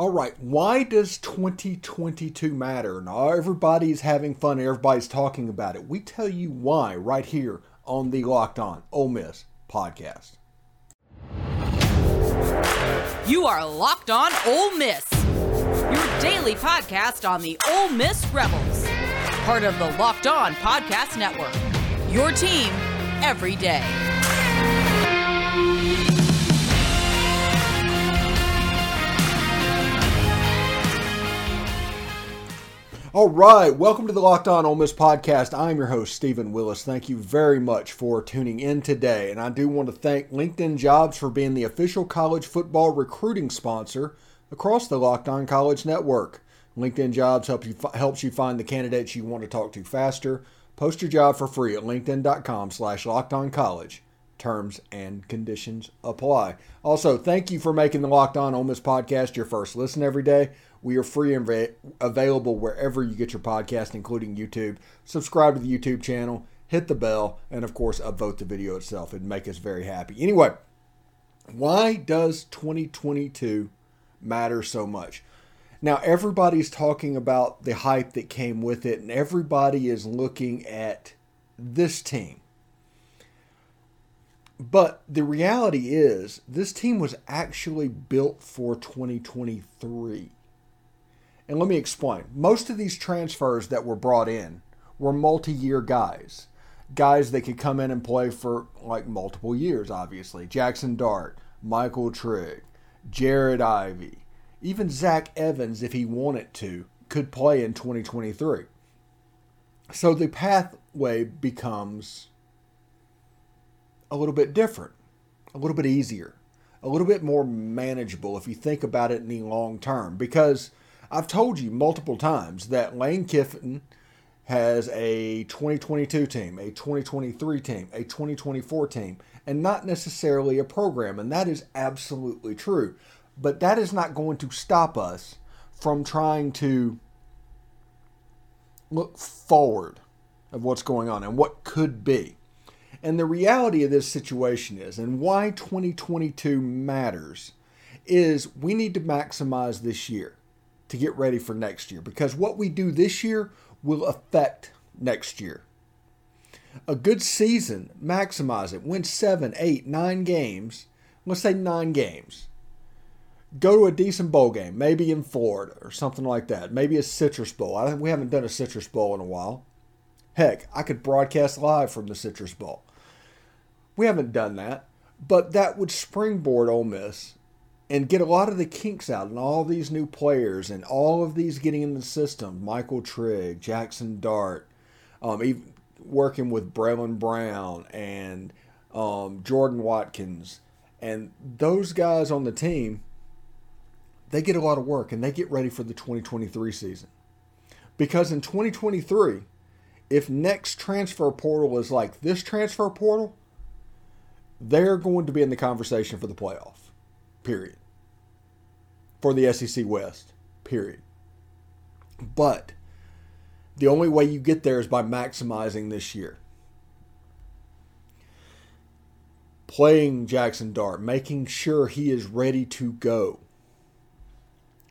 All right, why does 2022 matter? Now, everybody's having fun, everybody's talking about it. We tell you why right here on the Locked On Ole Miss podcast. You are Locked On Ole Miss, your daily podcast on the Ole Miss Rebels, part of the Locked On Podcast Network. Your team every day. All right, welcome to the Locked On Ole Miss podcast. I'm your host, Stephen Willis. Thank you very much for tuning in today. And I do want to thank LinkedIn Jobs for being the official college football recruiting sponsor across the Locked On College Network. LinkedIn Jobs help you, helps you find the candidates you want to talk to faster. Post your job for free at linkedin.com slash college. Terms and conditions apply. Also, thank you for making the Locked On Ole Miss podcast your first listen every day. We are free and available wherever you get your podcast, including YouTube. Subscribe to the YouTube channel, hit the bell, and of course, upvote the video itself. It'd make us very happy. Anyway, why does 2022 matter so much? Now, everybody's talking about the hype that came with it, and everybody is looking at this team. But the reality is, this team was actually built for 2023. And let me explain. Most of these transfers that were brought in were multi year guys. Guys that could come in and play for like multiple years, obviously. Jackson Dart, Michael Trigg, Jared Ivey, even Zach Evans, if he wanted to, could play in 2023. So the pathway becomes a little bit different, a little bit easier, a little bit more manageable if you think about it in the long term. Because I've told you multiple times that Lane Kiffin has a 2022 team, a 2023 team, a 2024 team, and not necessarily a program. And that is absolutely true. But that is not going to stop us from trying to look forward of what's going on and what could be. And the reality of this situation is, and why 2022 matters, is we need to maximize this year to get ready for next year because what we do this year will affect next year. A good season, maximize it, win seven, eight, nine games. Let's say nine games. Go to a decent bowl game, maybe in Florida or something like that. Maybe a Citrus Bowl. I think we haven't done a Citrus Bowl in a while. Heck, I could broadcast live from the Citrus Bowl. We haven't done that, but that would springboard Ole Miss and get a lot of the kinks out and all these new players and all of these getting in the system. Michael Trigg, Jackson Dart, um, even working with Bralon Brown and um, Jordan Watkins, and those guys on the team, they get a lot of work and they get ready for the 2023 season. Because in 2023, if next transfer portal is like this transfer portal, they're going to be in the conversation for the playoff. Period for the SEC West, period. But the only way you get there is by maximizing this year. Playing Jackson Dart, making sure he is ready to go,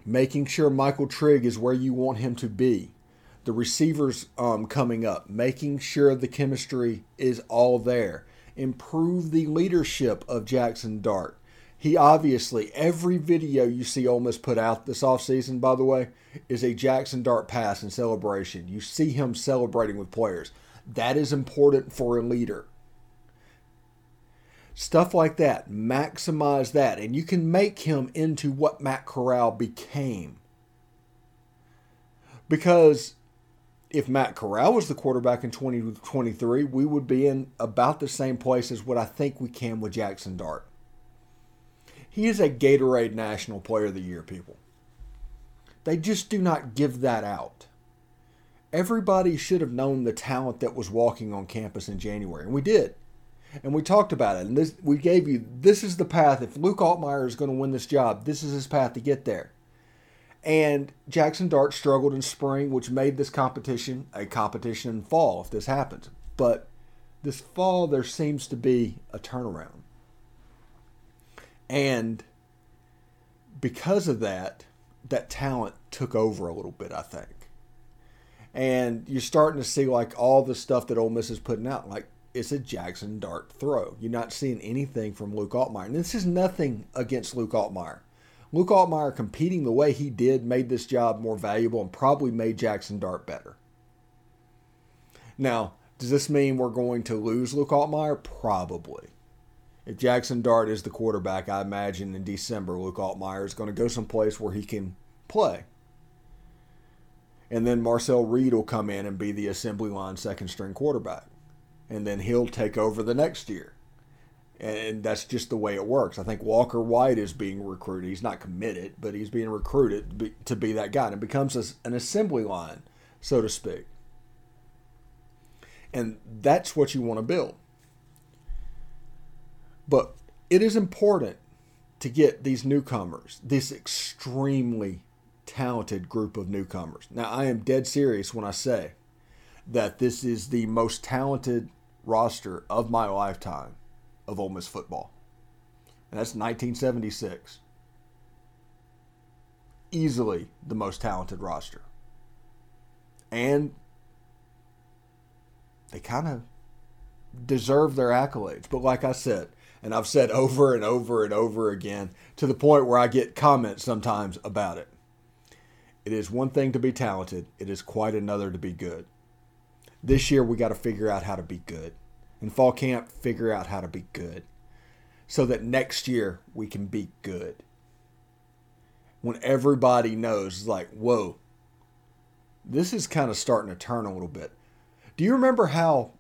making sure Michael Trigg is where you want him to be, the receivers um, coming up, making sure the chemistry is all there, improve the leadership of Jackson Dart he obviously, every video you see Ole Miss put out this offseason, by the way, is a Jackson Dart pass and celebration. You see him celebrating with players. That is important for a leader. Stuff like that, maximize that, and you can make him into what Matt Corral became. Because if Matt Corral was the quarterback in 2023, we would be in about the same place as what I think we can with Jackson Dart. He is a Gatorade National Player of the Year, people. They just do not give that out. Everybody should have known the talent that was walking on campus in January, and we did. And we talked about it, and this, we gave you this is the path. If Luke Altmyer is going to win this job, this is his path to get there. And Jackson Dart struggled in spring, which made this competition a competition in fall if this happens. But this fall, there seems to be a turnaround. And because of that, that talent took over a little bit, I think. And you're starting to see like all the stuff that Ole Miss is putting out, like it's a Jackson Dart throw. You're not seeing anything from Luke Altmyer. And this is nothing against Luke Altmyer. Luke Altmyer competing the way he did made this job more valuable and probably made Jackson Dart better. Now, does this mean we're going to lose Luke Altmyer? Probably. If Jackson Dart is the quarterback, I imagine in December Luke Altmyer is going to go someplace where he can play. And then Marcel Reed will come in and be the assembly line second string quarterback. And then he'll take over the next year. And that's just the way it works. I think Walker White is being recruited. He's not committed, but he's being recruited to be that guy. And it becomes an assembly line, so to speak. And that's what you want to build. But it is important to get these newcomers, this extremely talented group of newcomers. Now, I am dead serious when I say that this is the most talented roster of my lifetime of Ole Miss football. And that's 1976. Easily the most talented roster. And they kind of deserve their accolades. But like I said, and I've said over and over and over again to the point where I get comments sometimes about it. It is one thing to be talented, it is quite another to be good. This year we got to figure out how to be good. In fall camp, figure out how to be good so that next year we can be good. When everybody knows, like, whoa, this is kind of starting to turn a little bit. Do you remember how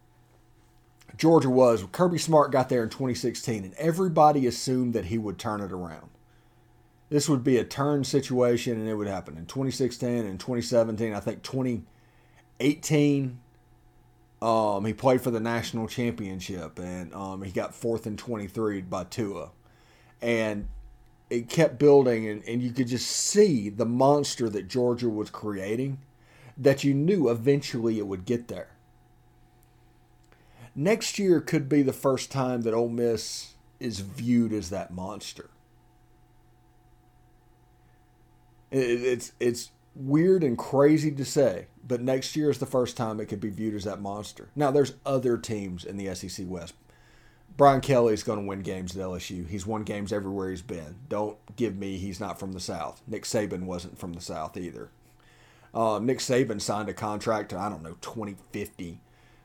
Georgia was? Kirby Smart got there in 2016, and everybody assumed that he would turn it around. This would be a turn situation, and it would happen in 2016 and 2017. I think 2018, um, he played for the national championship, and um, he got fourth and 23 by Tua, and it kept building, and, and you could just see the monster that Georgia was creating. That you knew eventually it would get there next year could be the first time that Ole Miss is viewed as that monster. It's it's weird and crazy to say, but next year is the first time it could be viewed as that monster. Now there's other teams in the SEC West. Brian Kelly is going to win games at LSU. He's won games everywhere he's been. Don't give me he's not from the South. Nick Saban wasn't from the South either. Uh, Nick Saban signed a contract to I don't know 2050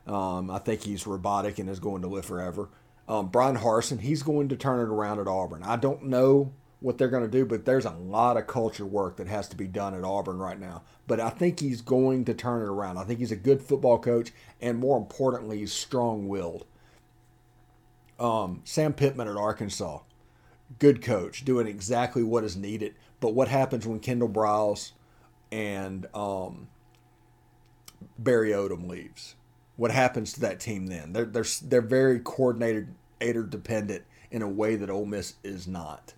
um, I think he's robotic and is going to live forever. Um, Bryan Harsin, he's going to turn it around at Auburn. I don't know what they're going to do, but there's a lot of culture work that has to be done at Auburn right now. But I think he's going to turn it around. I think he's a good football coach, and more importantly, he's strong willed. Um, Sam Pittman at Arkansas, good coach, doing exactly what is needed. But what happens when Kendal Briles and um, Barry Odom leaves? what happens to that team then? They're they're they're very coordinated, dependent in a way that Ole Miss is not.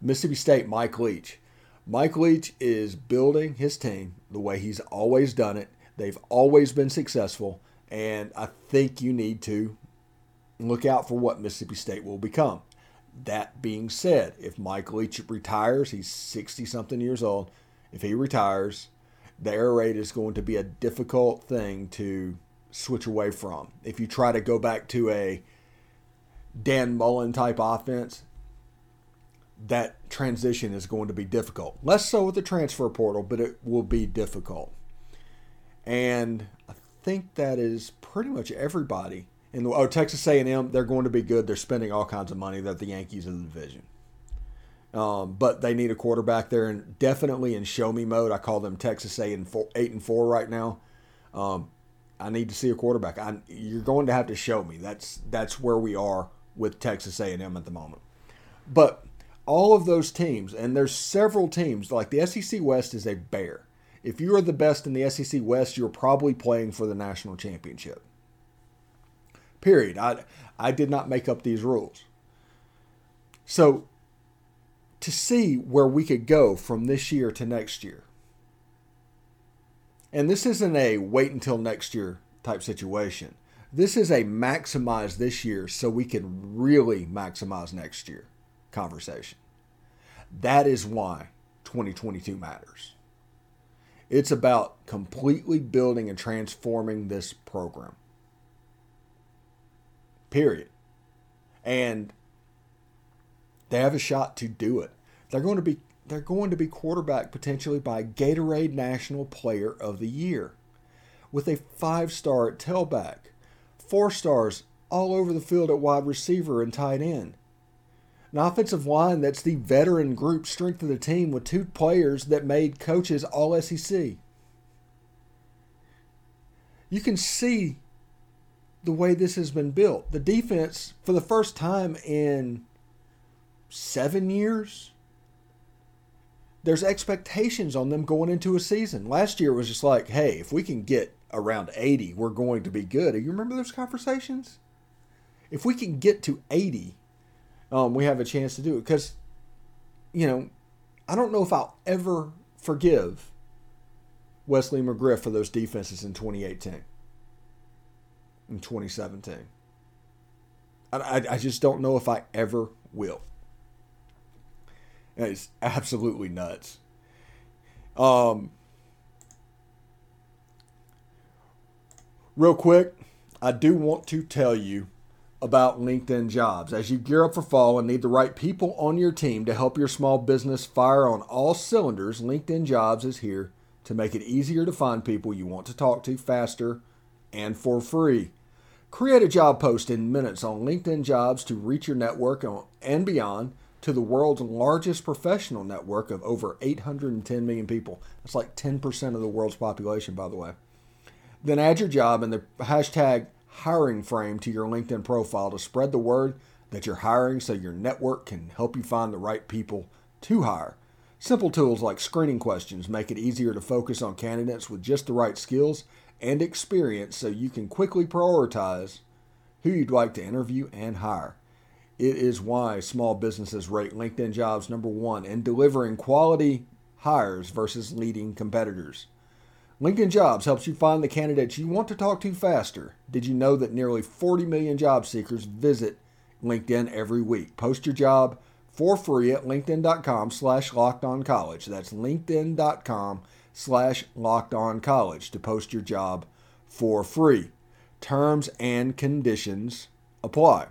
Mississippi State, Mike Leach. Mike Leach is building his team the way he's always done it. They've always been successful, and I think you need to look out for what Mississippi State will become. That being said, if Mike Leach retires, he's 60 something years old. If he retires, the air raid is going to be a difficult thing to switch away from. If you try to go back to a Dan Mullen type offense, that transition is going to be difficult. Less so with the transfer portal, but it will be difficult. And I think that is pretty much everybody. In the, oh, Texas A&M, they're going to be good. They're spending all kinds of money. They're the Yankees of the division. Um, but they need a quarterback. there, and definitely in show me mode. I call them Texas A and four, eight and four right now. Um, I need to see a quarterback. I, you're going to have to show me. That's that's where we are with Texas A&M at the moment. But all of those teams, and there's several teams like the SEC West is a bear. If you are the best in the SEC West, you're probably playing for the national championship. Period. I I did not make up these rules. So to see where we could go from this year to next year, and this isn't a wait until next year type situation. This is a maximize this year so we can really maximize next year conversation. That is why 2022 matters. It's about completely building and transforming this program. Period. And they have a shot to do it. They're going to be they're going to be quarterback potentially by Gatorade National Player of the Year with a five-star at tailback, four stars all over the field at wide receiver and tight end. An offensive line that's the veteran group strength of the team with two players that made coaches all SEC. You can see the way this has been built. The defense, for the first time in seven years, there's expectations on them going into a season. Last year was just like, hey, if we can get around 80, we're going to be good. You remember those conversations? If we can get to 80, um, we have a chance to do it. Because, you know, I don't know if I'll ever forgive Wesley McGriff for those defenses in 2018 in 2017. I, I just don't know if I ever will. It's absolutely nuts. Um, real quick, I do want to tell you about LinkedIn jobs. As you gear up for fall and need the right people on your team to help your small business fire on all cylinders, LinkedIn jobs is here to make it easier to find people you want to talk to faster and for free. Create a job post in minutes on LinkedIn Jobs to reach your network and beyond to the world's largest professional network of over 810 million people. That's like 10% of the world's population, by the way. Then add your job and the hashtag hiring frame to your LinkedIn profile to spread the word that you're hiring so your network can help you find the right people to hire. Simple tools like screening questions make it easier to focus on candidates with just the right skills and experience so you can quickly prioritize who you'd like to interview and hire. It is why small businesses rate LinkedIn jobs number one in delivering quality hires versus leading competitors. LinkedIn Jobs helps you find the candidates you want to talk to faster. Did you know that nearly 40 million job seekers visit LinkedIn every week? Post your job for free at linkedin.com slash college. That's linkedin.com slash college to post your job for free. Terms and conditions apply.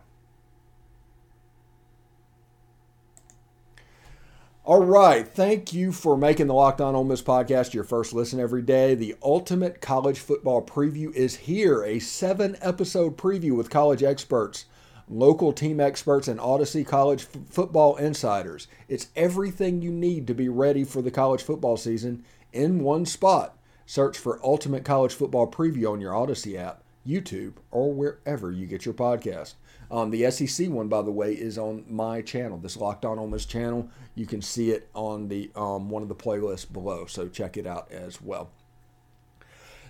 All right. Thank you for making the Locked On Ole Miss podcast your first listen every day. The ultimate college football preview is here a seven episode preview with college experts, local team experts, and Audacy College f- football insiders. It's everything you need to be ready for the college football season in one spot. Search for Ultimate College Football Preview on your Audacy app, YouTube, or wherever you get your podcast. Um, the SEC one, by the way, is on my channel, this Locked On Ole Miss channel. You can see it on the um, one of the playlists below, so check it out as well.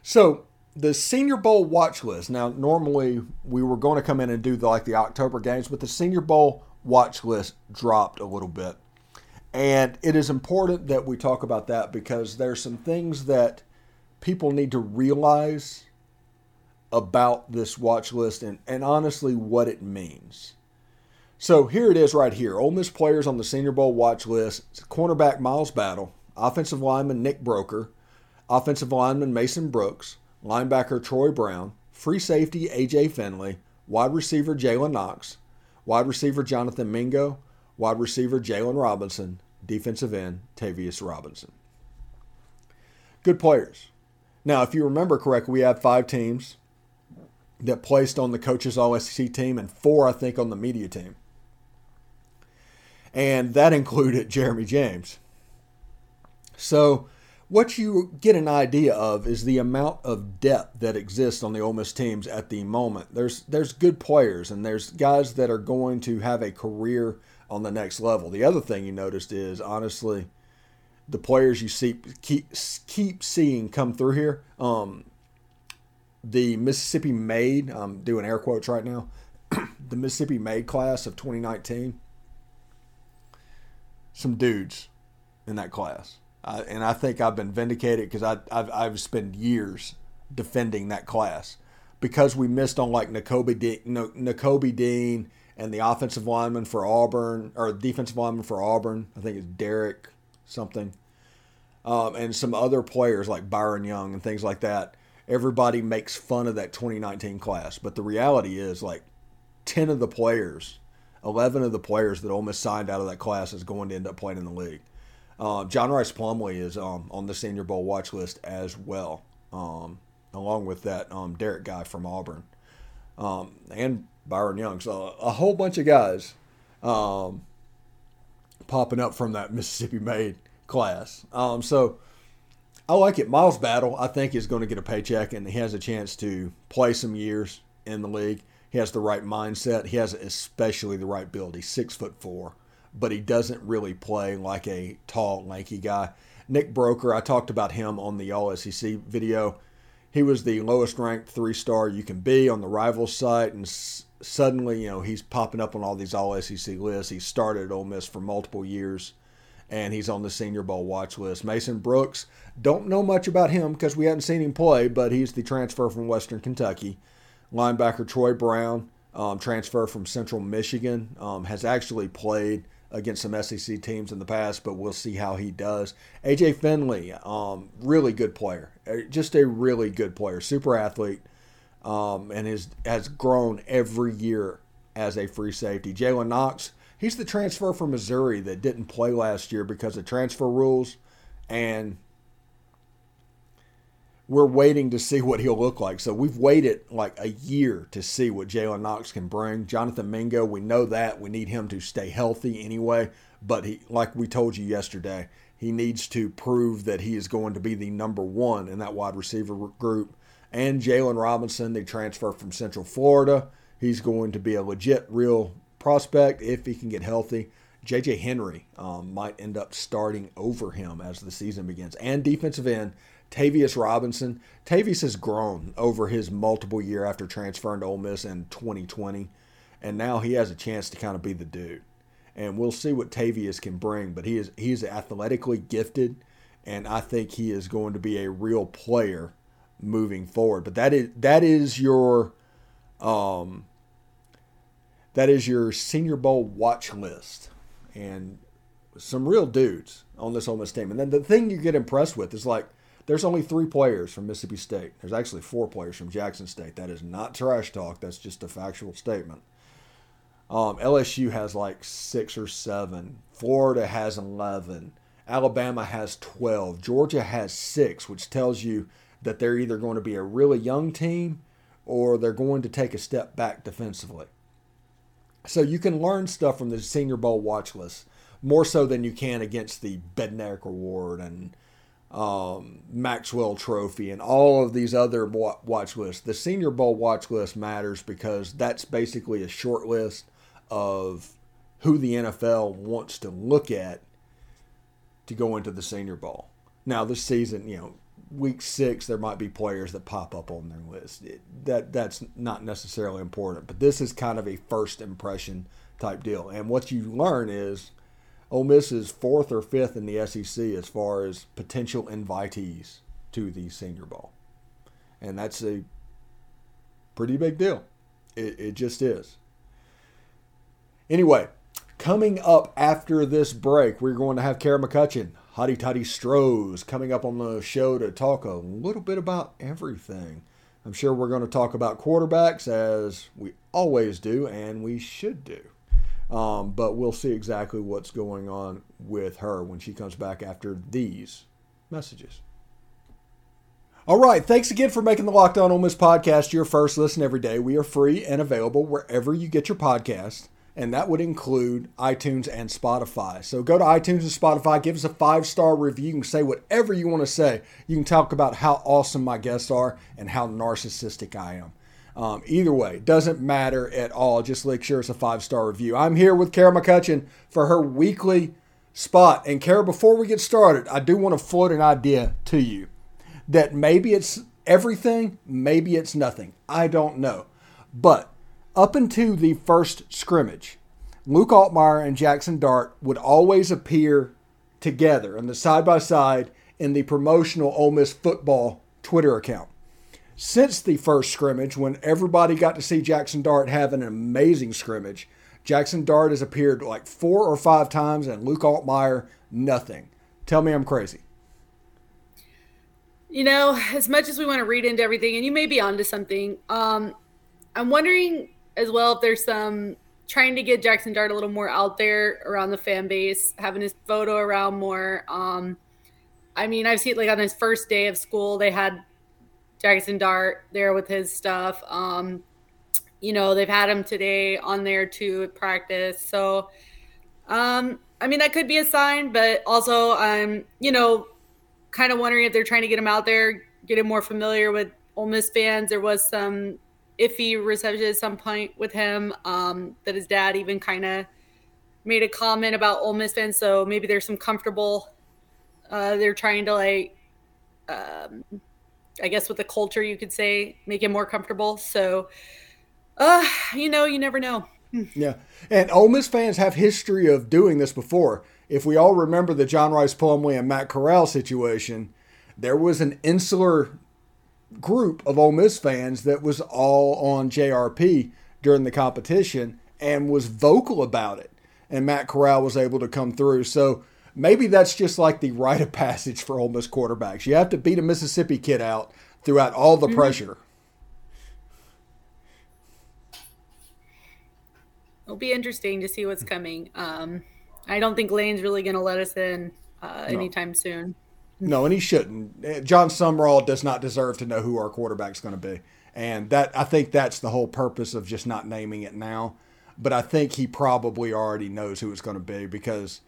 So the Senior Bowl watch list. Now, normally we were going to come in and do the, like the October games, but the Senior Bowl watch list dropped a little bit. And it is important that we talk about that because there's some things that people need to realize about this watch list and, and honestly what it means. So here it is right here. Ole Miss players on the Senior Bowl watch list. Cornerback Miles Battle, offensive lineman Nick Broeker, offensive lineman Mason Brooks, linebacker Troy Brown, free safety AJ Finley, wide receiver Jalen Knox, wide receiver Jonathan Mingo, wide receiver Jaylon Robinson, defensive end Tavius Robinson. Good players. Now, if you remember correctly, we have five teams that placed on the coaches all SEC team and four, I think, on the media team. And that included Jeremy James. So, what you get an idea of is the amount of depth that exists on the Ole Miss teams at the moment. There's there's good players and there's guys that are going to have a career on the next level. The other thing you noticed is honestly the players you see keep keep seeing come through here. Um, the Mississippi Made, I'm doing air quotes right now, the Mississippi Made class of 2019. Some dudes in that class. And I think I've been vindicated because I've, I've spent years defending that class because we missed on like Nakobe Dean, Nakobe Dean and the offensive lineman for Auburn or defensive lineman for Auburn. I think it's Derek something. Um, and some other players like Byron Young and things like that. Everybody makes fun of that 2019 class, but the reality is like 10 of the players, 11 of the players that Ole Miss signed out of that class is going to end up playing in the league. Uh, John Rice Plumlee is um, on the Senior Bowl watch list as well, um, along with that um, Derek guy from Auburn um, and Byron Young. So a whole bunch of guys um, popping up from that Mississippi made class. Um, so I like it. Miles Battle, I think, is going to get a paycheck and he has a chance to play some years in the league. He has the right mindset. He has especially the right build. He's six foot four, but he doesn't really play like a tall, lanky guy. Nick Broeker, I talked about him on the All SEC video. He was the lowest ranked three star you can be on the Rivals site, and s- suddenly, you know, he's popping up on all these All SEC lists. He started at Ole Miss for multiple years, and he's on the Senior Bowl watch list. Mason Brooks, don't know much about him because we haven't seen him play, but he's the transfer from Western Kentucky. Linebacker Troy Brown, um, transfer from Central Michigan, um, has actually played against some SEC teams in the past, but we'll see how he does. AJ Finley, um, really good player, just a really good player, super athlete, um, and has grown every year as a free safety. Jalen Knox, he's the transfer from Missouri that didn't play last year because of transfer rules, and we're waiting to see what he'll look like. So we've waited like a year to see what Jalen Knox can bring. Jonathan Mingo, we know that. We need him to stay healthy anyway. But he, like we told you yesterday, he needs to prove that he is going to be the number one in that wide receiver group. And Jaylon Robinson, the transfer from Central Florida, he's going to be a legit, real prospect if he can get healthy. JJ Henry um, might end up starting over him as the season begins. And defensive end, Tavius Robinson. Tavius has grown over his multiple year after transferring to Ole Miss in 2020, and now he has a chance to kind of be the dude. And we'll see what Tavius can bring, but he is he's athletically gifted, and I think he is going to be a real player moving forward. But that is that is your um that is your Senior Bowl watch list, and some real dudes on this Ole Miss team. And then the thing you get impressed with is like there's only three players from Mississippi State. There's actually four players from Jackson State. That is not trash talk. That's just a factual statement. Um, LSU has like six or seven. Florida has 11. Alabama has 12. Georgia has six, which tells you that they're either going to be a really young team or they're going to take a step back defensively. So you can learn stuff from the Senior Bowl watch list more so than you can against the Bednarik Award and um, Maxwell Trophy, and all of these other watch lists. The Senior Bowl watch list matters because that's basically a short list of who the NFL wants to look at to go into the Senior Bowl. Now, this season, you know, week six, there might be players that pop up on their list. It, that that's not necessarily important, but this is kind of a first impression type deal. And what you learn is Ole Miss is fourth or fifth in the SEC as far as potential invitees to the Senior Bowl. And that's a pretty big deal. It, it just is. Anyway, coming up after this break, we're going to have Kara McCutcheon, Hottie Toddy Strohs, coming up on the show to talk a little bit about everything. I'm sure we're going to talk about quarterbacks as we always do and we should do. Um, but we'll see exactly what's going on with her when she comes back after these messages. All right. Thanks again for making the Locked On Ole Miss podcast your first listen every day. We are free and available wherever you get your podcast, and that would include iTunes and Spotify. So go to iTunes and Spotify, give us a five star review. You can say whatever you want to say. You can talk about how awesome my guests are and how narcissistic I am. Um, either way, doesn't matter at all. Just make sure it's a five star review. I'm here with Kara McCutcheon for her weekly spot. And Kara, before we get started, I do want to float an idea to you that maybe it's everything, maybe it's nothing. I don't know. But up until the first scrimmage, Luke Altmyer and Jackson Dart would always appear together on the side by side in the promotional Ole Miss football Twitter account since the first scrimmage when everybody got to see Jackson Dart have an amazing scrimmage. Jackson Dart has appeared like four or five times, and Luke Altmyer, nothing. Tell me I'm crazy. You know, as much as we want to read into everything, and you may be onto something, um, I'm wondering as well if there's some trying to get Jackson Dart a little more out there around the fan base, having his photo around more. Um, I mean, I've seen like on his first day of school, they had Jackson Dart there with his stuff. Um, you know, they've had him today on there too at practice. So, um, I mean, that could be a sign, but also I'm, you know, kind of wondering if they're trying to get him out there, get him more familiar with Ole Miss fans. There was some iffy reception at some point with him um, that his dad even kind of made a comment about Ole Miss fans. So maybe there's some comfortable. Uh, they're trying to like, um, I guess with the culture, you could say, make him more comfortable. So, uh, you know, you never know. Hmm. Yeah, and Ole Miss fans have history of doing this before. If we all remember the John Rice Plumlee and Matt Corral situation, there was an insular group of Ole Miss fans that was all on JRP during the competition and was vocal about it. And Matt Corral was able to come through. So maybe that's just like the rite of passage for Ole Miss quarterbacks. You have to beat a Mississippi kid out throughout all the mm-hmm. pressure. It'll be interesting to see what's coming. Um, I don't think Lane's really going to let us in uh, anytime soon. No, and he shouldn't. John Jon Sumrall does not deserve to know who our quarterback's going to be. And that I think that's the whole purpose of just not naming it now. But I think he probably already knows who it's going to be because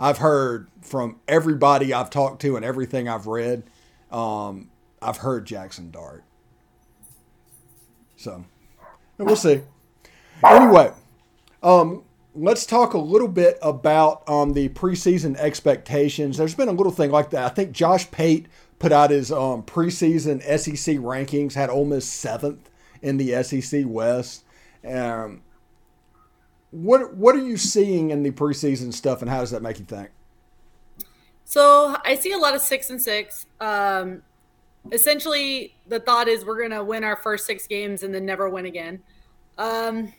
I've heard from everybody I've talked to and everything I've read, um, I've heard Jackson Dart. So we'll see. Anyway, um, let's talk a little bit about um, the preseason expectations. There's been a little thing like that. I think Josh Pate put out his um, preseason SEC rankings, had Ole Miss seventh in the SEC West. Um, what what are you seeing in the preseason stuff, and how does that make you think? So I see a lot of six and six. Um, essentially, the thought is we're gonna win our first six games and then never win again. Um,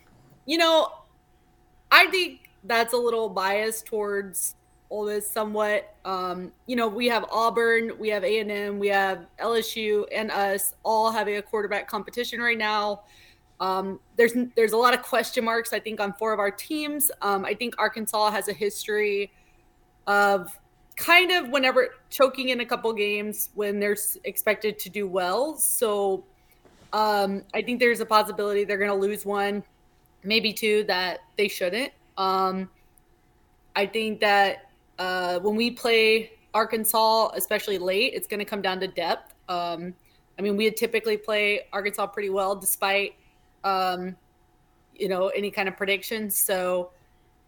you know, I think that's a little biased towards Ole Miss somewhat. Um, you know, we have Auburn, we have A and M, we have LSU, and us all having a quarterback competition right now. Um, there's there's a lot of question marks. I think on four of our teams. Um, I think Arkansas has a history of kind of whenever choking in a couple games when they're expected to do well. So um, I think there's a possibility they're going to lose one maybe two that they shouldn't. Um, I think that uh, when we play Arkansas, especially late, it's going to come down to depth. Um, I mean, we typically play Arkansas pretty well despite, um, you know, any kind of predictions. So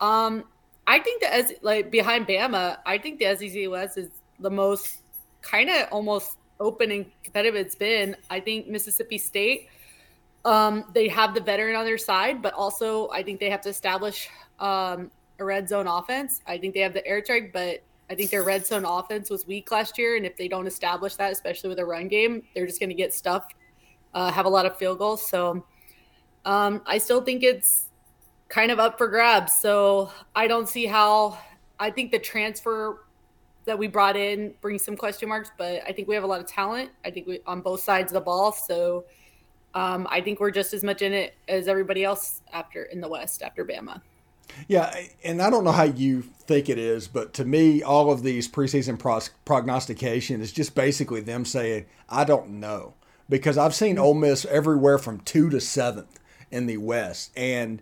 um, I think that as like behind Bama, I think the SEC West is the most kind of almost open and competitive it's been. I think Mississippi State – um, they have the veteran on their side, but also I think they have to establish um, a red zone offense. I think they have the air track, but I think their red zone offense was weak last year, and if they don't establish that, especially with a run game, they're just going to get stuffed, uh, have a lot of field goals. So um, I still think it's kind of up for grabs. So I don't see how. I think the transfer that we brought in brings some question marks, but I think we have a lot of talent. I think we on both sides of the ball. So um, I think we're just as much in it as everybody else after in the West after Bama. Yeah, and I don't know how you think it is, but to me, all of these preseason pros- prognostication is just basically them saying, "I don't know," because I've seen Ole Miss everywhere from two to seventh in the West, and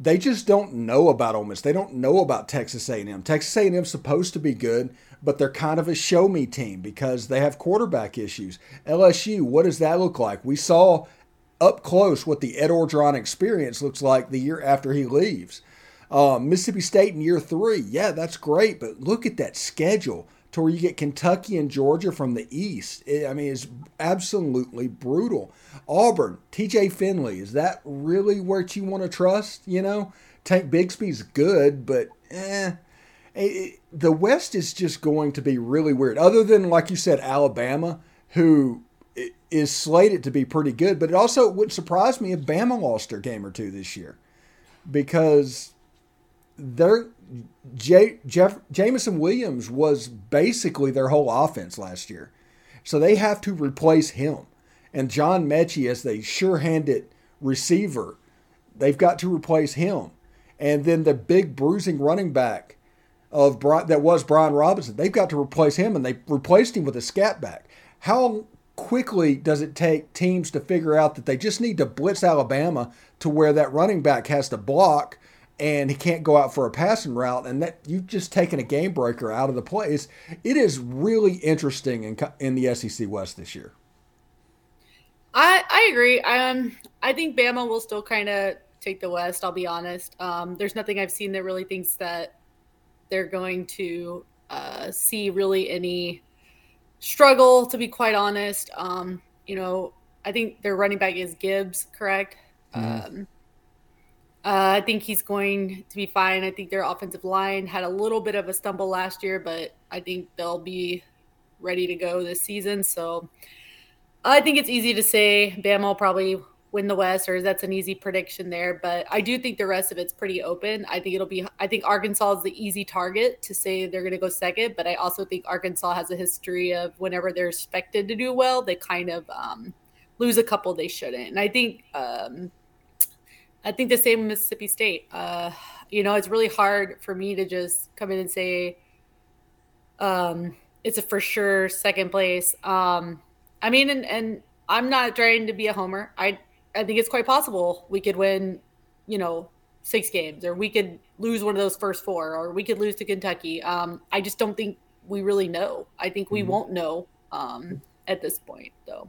they just don't know about Ole Miss. They don't know about Texas A&M. Texas A&M supposed to be good, but they're kind of a show me team because they have quarterback issues. LSU, what does that look like? We saw up close what the Ed Orgeron experience looks like the year after he leaves. Uh, Mississippi State in year three, yeah, that's great, but look at that schedule to where you get Kentucky and Georgia from the East. It, I mean, it's absolutely brutal. Auburn, TJ Finley, is that really what you want to trust? You know, Tank Bigsby's good, but eh. It, the West is just going to be really weird. Other than, like you said, Alabama, who is slated to be pretty good. But it also would surprise me if Bama lost their game or two this year because they're J- Jeff Jameson Williams was basically their whole offense last year, so they have to replace him. And John Metchie, as the sure-handed receiver, they've got to replace him. And then the big bruising running back of that was Brian Robinson, they've got to replace him, and they replaced him with a scat back. How quickly does it take teams to figure out that they just need to blitz Alabama to where that running back has to block and he can't go out for a passing route and that you've just taken a game breaker out of the place. It is really interesting in, in the sec west this year. I i agree. Um i think bama will still kind of take the west i'll be honest. Um there's nothing i've seen that really thinks that they're going to uh, see really any struggle to be quite honest um you know i think their running back is gibbs correct mm-hmm. um uh, I think he's going to be fine. I think their offensive line had a little bit of a stumble last year, but I think they'll be ready to go this season. So I think it's easy to say Bama will probably win the West, or that's an easy prediction there. But I do think the rest of it's pretty open. I think it'll be. I think Arkansas is the easy target to say they're going to go second, but I also think Arkansas has a history of whenever they're expected to do well, they kind of um, lose a couple they shouldn't. And I think. Um, I think the same Mississippi State. Uh, you know, it's really hard for me to just come in and say um, it's a for sure second place. Um, I mean, and, and I'm not trying to be a homer. I I think it's quite possible we could win, you know, six games, or we could lose one of those first four, or we could lose to Kentucky. Um, I just don't think we really know. I think we mm-hmm. won't know um, at this point, though.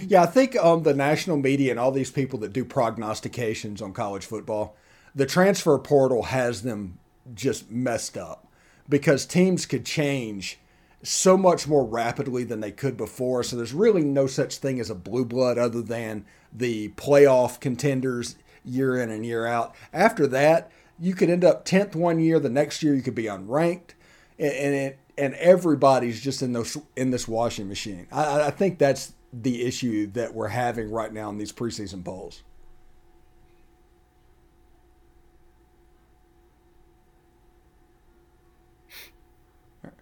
Yeah, I think um, the national media and all these people that do prognostications on college football, the transfer portal has them just messed up because teams could change so much more rapidly than they could before. So there's really no such thing as a blue blood other than the playoff contenders year in and year out. After that, you could end up 10th one year, the next year you could be unranked. And, and it, and everybody's just in those in this washing machine. I, I think that's the issue that we're having right now in these preseason polls.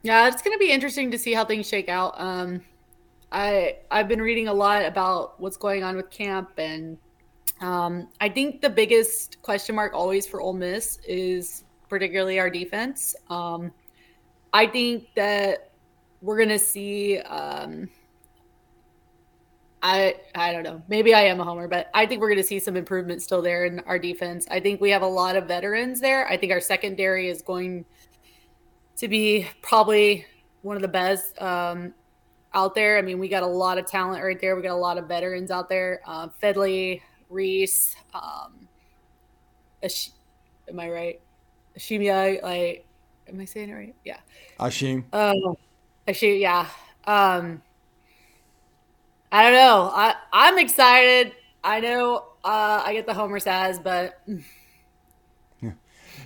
Yeah, it's going to be interesting to see how things shake out. Um, I I've been reading a lot about what's going on with camp, and um, I think the biggest question mark always for Ole Miss is particularly our defense. Um, I think that we're going to see. Um, I I don't know. Maybe I am a homer, but I think we're going to see some improvement still there in our defense. I think we have a lot of veterans there. I think our secondary is going to be probably one of the best um, out there. I mean, we got a lot of talent right there. We got a lot of veterans out there. Uh, Fedley, Reese, um, Ash- am I right? Ashimia, like, am I saying it right? Yeah. Ashim. Um, Ashim, yeah. Um, I don't know. I I'm excited. I know uh, I get the homer says, but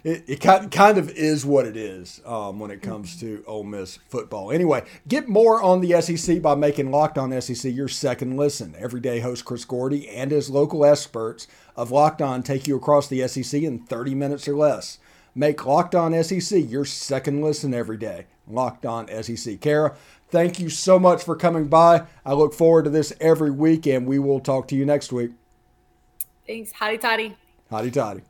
it, it kind of is what it is um, when it comes to Ole Miss football. Anyway, get more on the SEC by making Locked On SEC your second listen. Everyday host Chris Gordy and his local experts of Locked On take you across the SEC in 30 minutes or less. Make Locked On SEC your second listen every day. Locked On SEC. Kara, Thank you so much for coming by. I look forward to this every week, and we will talk to you next week. Thanks. Hotty toddy. Hotty toddy.